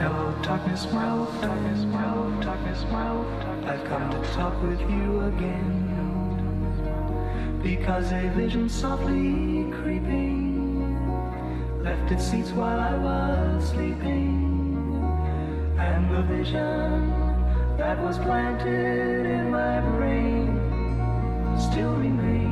Hello, darkness, my darkness, my darkness, my. I've come to talk with you again. Because a vision softly creeping left its seat while I was sleeping. And the vision that was planted in my brain still remains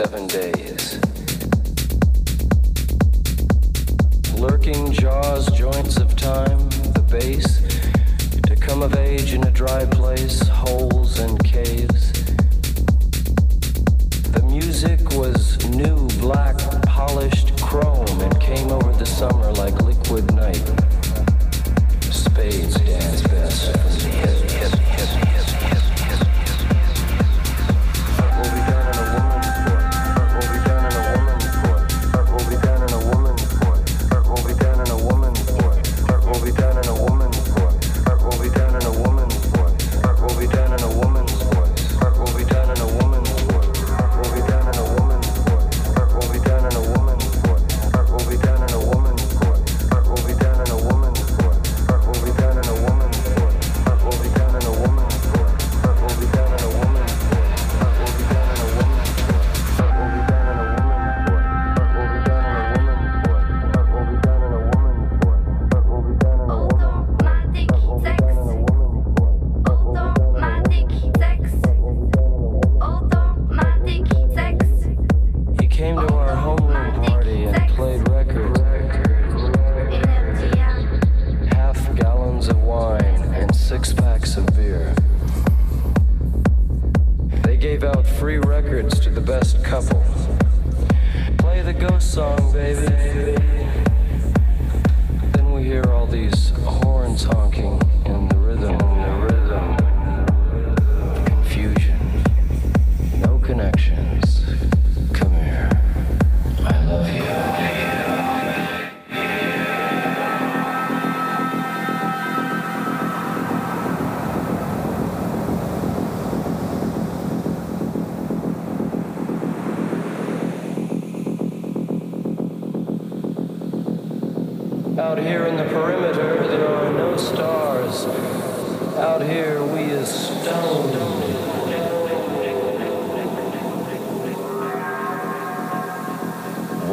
in a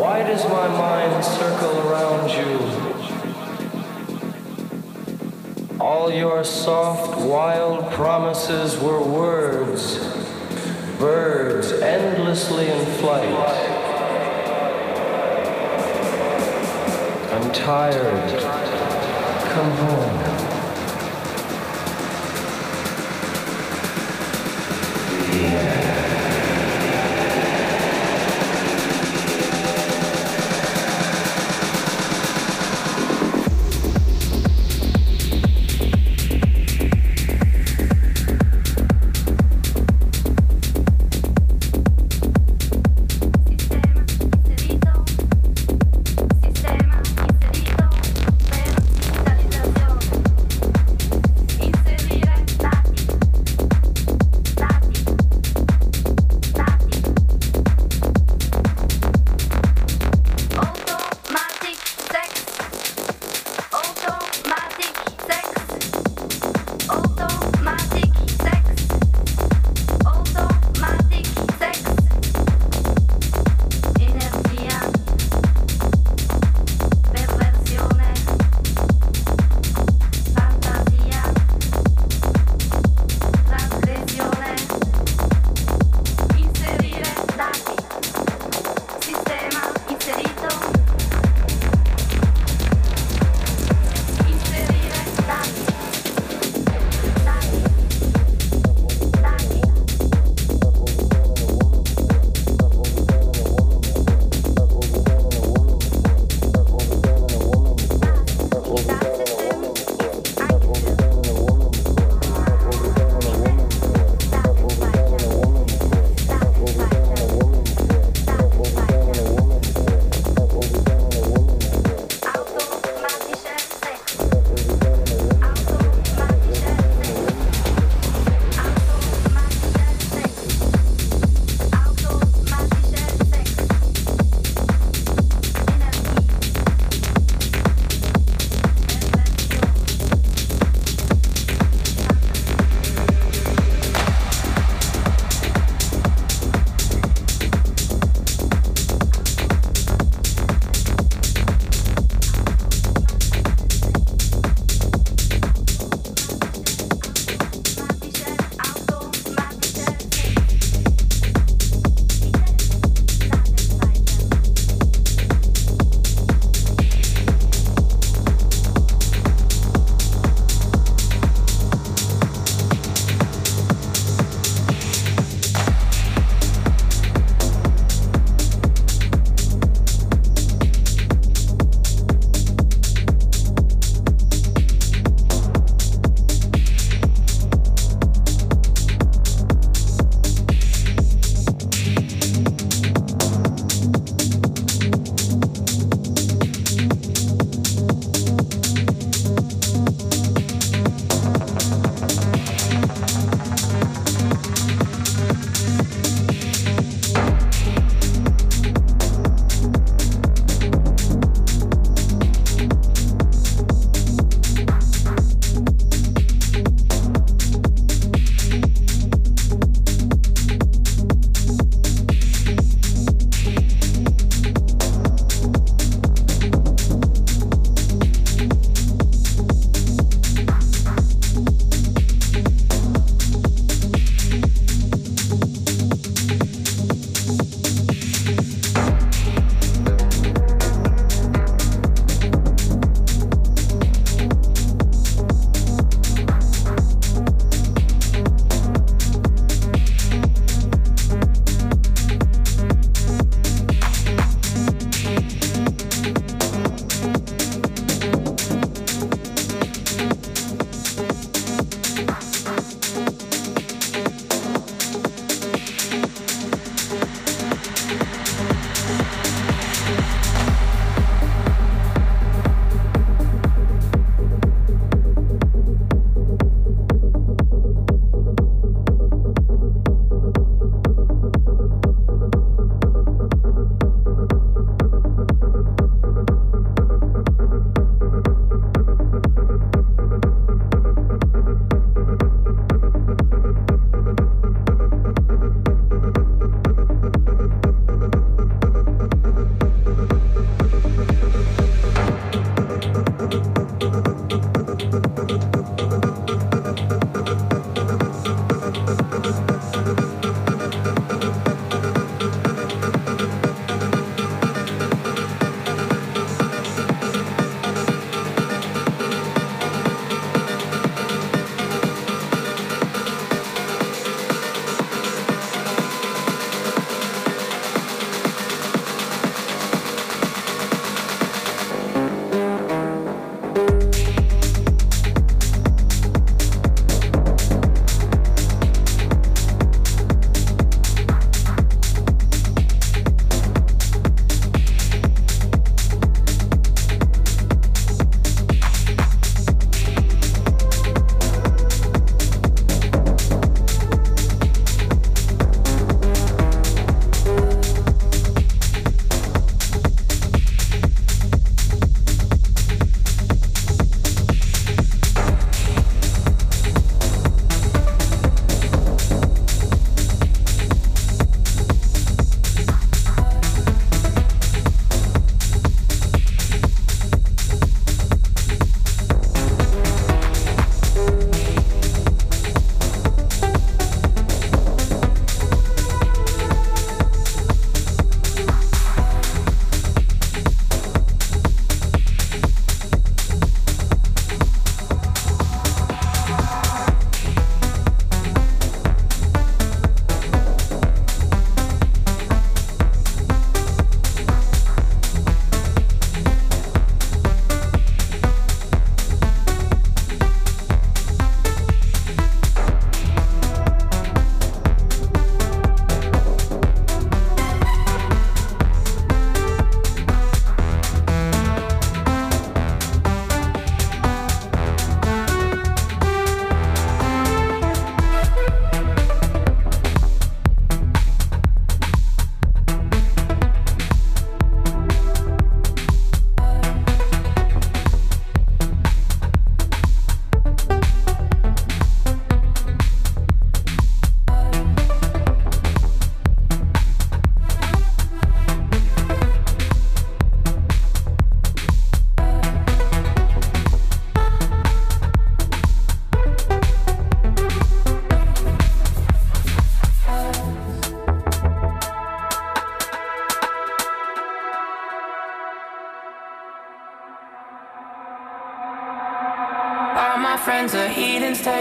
Why does my mind circle around you? All your soft, wild promises were words, birds endlessly in flight. I'm tired. Come home. Yeah.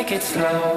Take it slow.